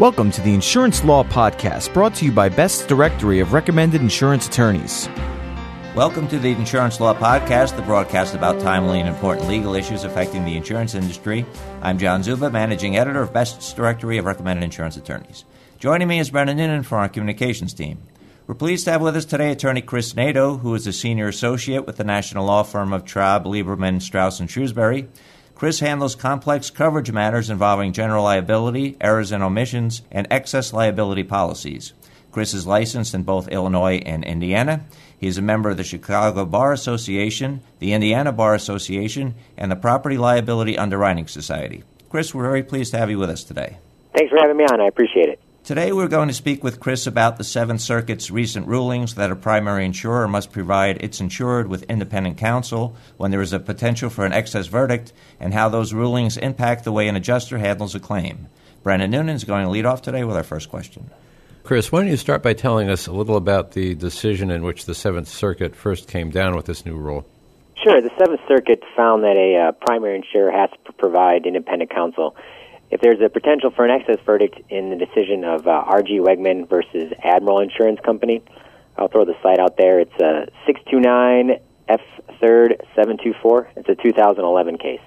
Welcome to the Insurance Law Podcast, brought to you by Best's Directory of Recommended Insurance Attorneys. Welcome to the Insurance Law Podcast, the broadcast about timely and important legal issues affecting the insurance industry. I'm John Czuba, Managing Editor of Best's Directory of Recommended Insurance Attorneys. Joining me is Brennan Noonan from our communications team. We're pleased to have with us today attorney Chris Nato, who is a senior associate with the national law firm of Traub, Lieberman, Straus, and Shrewsberry. Chris handles complex coverage matters involving general liability, errors and omissions, and excess liability policies. Chris is licensed in both Illinois and Indiana. He is a member of the Chicago Bar Association, the Indiana Bar Association, and the Property Liability Underwriting Society. Chris, we're very pleased to have you with us today. Thanks for having me on. I appreciate it. Today, we're going to speak with Chris about the Seventh Circuit's recent rulings that a primary insurer must provide its insured with independent counsel when there is a potential for an excess verdict and how those rulings impact the way an adjuster handles a claim. Brandon Noonan is going to lead off today with our first question. Chris, why don't you start by telling us a little about the decision in which the Seventh Circuit first came down with this new rule? Sure. The Seventh Circuit found that a uh, primary insurer has to provide independent counsel if there's a potential for an excess verdict in the decision of uh, R.C. Wegman versus Admiral Insurance Company, I'll throw the cite out there. It's uh, 629 F third 724. It's a 2011 case.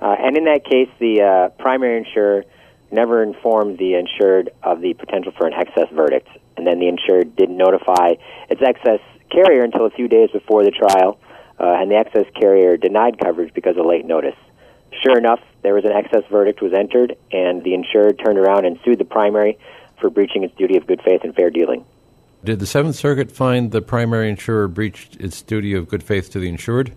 Uh, and in that case, the uh, primary insurer never informed the insured of the potential for an excess verdict. And then the insured didn't notify its excess carrier until a few days before the trial, uh, and the excess carrier denied coverage because of late notice. Sure enough, there was an excess verdict was entered, and the insured turned around and sued the primary for breaching its duty of good faith and fair dealing. Did the Seventh Circuit find the primary insurer breached its duty of good faith to the insured?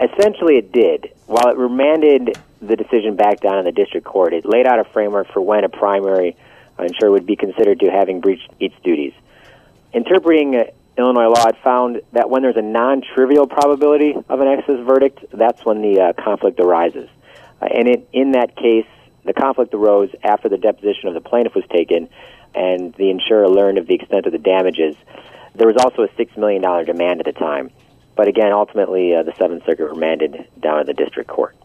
Essentially, it did. While it remanded the decision back down in the district court, it laid out a framework for when a primary insurer would be considered to having breached its duties. Interpreting uh, Illinois law, it found that when there's a non-trivial probability of an excess verdict, that's when the uh, conflict arises. And it, in that case, the conflict arose after the deposition of the plaintiff was taken and the insurer learned of the extent of the damages. There was also a $6 million demand at the time. But again, ultimately, uh, the Seventh Circuit remanded down to the district court.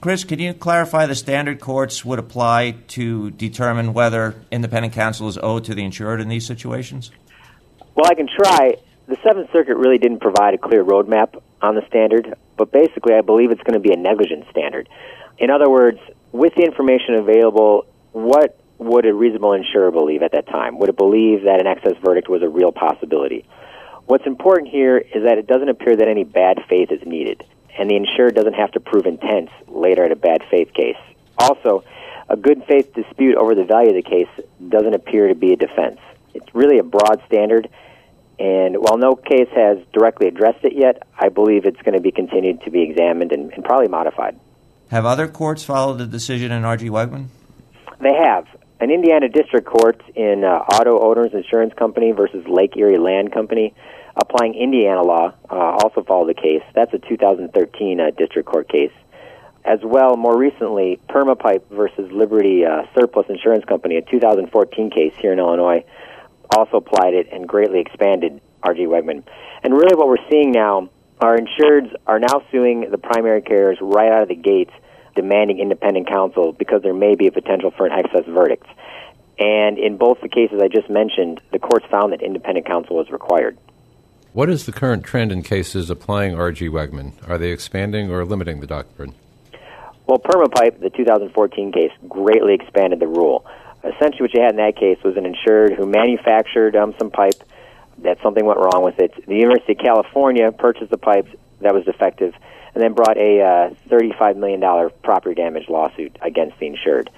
Chris, can you clarify the standard courts would apply to determine whether independent counsel is owed to the insured in these situations? Well, I can try. The Seventh Circuit really didn't provide a clear roadmap on the standard, but basically, I believe it's going to be a negligence standard. In other words, with the information available, what would a reasonable insurer believe at that time? Would it believe that an excess verdict was a real possibility? What's important here is that it doesn't appear that any bad faith is needed, and the insurer doesn't have to prove intent later in a bad faith case. Also, a good faith dispute over the value of the case doesn't appear to be a defense. It's really a broad standard, and while no case has directly addressed it yet, I believe it's going to be continued to be examined and, and probably modified. Have other courts followed the decision in R.C. Wegman? They have. An Indiana district court in uh, Auto Owners Insurance Company versus Lake Erie Land Company, applying Indiana law, uh, also followed the case. That's a 2013 uh, district court case. As well, more recently, Permapipe versus Liberty uh, Surplus Insurance Company, a 2014 case here in Illinois, also applied it and greatly expanded R.C. Wegman. And really, what we're seeing now our insureds are now suing the primary carriers right out of the gates, demanding independent counsel because there may be a potential for an excess verdict. And in both the cases I just mentioned, the courts found that independent counsel was required. What is the current trend in cases applying R.C. Wegman? Are they expanding or limiting the doctrine? Well, Permapipe, the 2014 case, greatly expanded the rule. Essentially, what you had in that case was an insured who manufactured um, some pipe that something went wrong with it. The University of California purchased the pipes that was defective and then brought a uh, $35 million property damage lawsuit against the insured.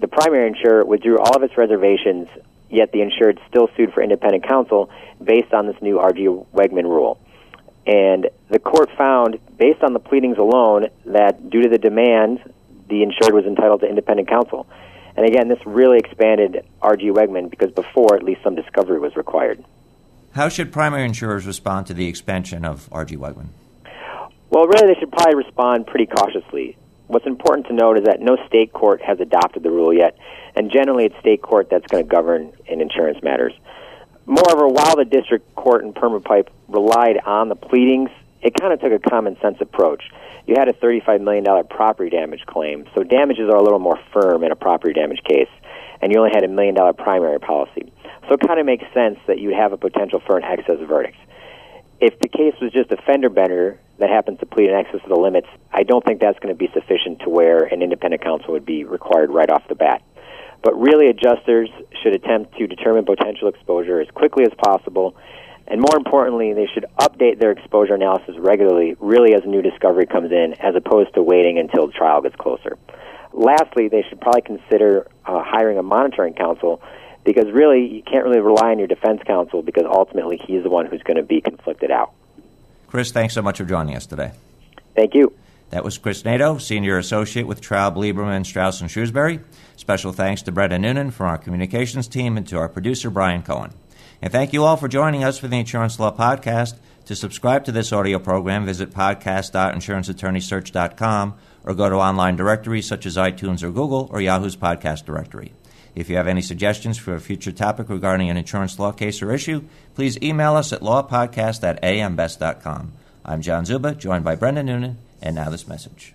The primary insurer withdrew all of its reservations, yet the insured still sued for independent counsel based on this new R.C. Wegman rule. And the court found, based on the pleadings alone, that due to the demand, the insured was entitled to independent counsel. And again, this really expanded R.C. Wegman because before, at least some discovery was required. How should primary insurers respond to the expansion of R.C. Wegman? Well, really, they should probably respond pretty cautiously. What's important to note is that no state court has adopted the rule yet, and generally it's state court that's going to govern in insurance matters. Moreover, while the district court in Permapipe relied on the pleadings, it kind of took a common sense approach. You had a $35 million property damage claim, so damages are a little more firm in a property damage case. and you only had a million dollar primary policy. So it kind of makes sense that you'd have a potential for an excess verdict. If the case was just a fender bender that happens to plead in excess of the limits, I don't think that's going to be sufficient to where an independent counsel would be required right off the bat. But really, adjusters should attempt to determine potential exposure as quickly as possible. And more importantly, they should update their exposure analysis regularly, really as new discovery comes in, as opposed to waiting until the trial gets closer. Lastly, they should probably consider uh, hiring a monitoring counsel because really you can't really rely on your defense counsel because ultimately he's the one who's going to be conflicted out. Chris, thanks so much for joining us today. Thank you. That was Chris Nato, Senior Associate with Traub, Lieberman, Straus, and Shrewsberry. Special thanks to Brenda Noonan from our communications team and to our producer, Brian Cohen. And thank you all for joining us for the Insurance Law Podcast. To subscribe to this audio program, visit podcast.insuranceattorneysearch.com or go to online directories such as iTunes or Google or Yahoo's podcast directory. If you have any suggestions for a future topic regarding an insurance law case or issue, please email us at lawpodcast at ambest.com. I'm John Czuba, joined by Brenda Noonan, and now this message.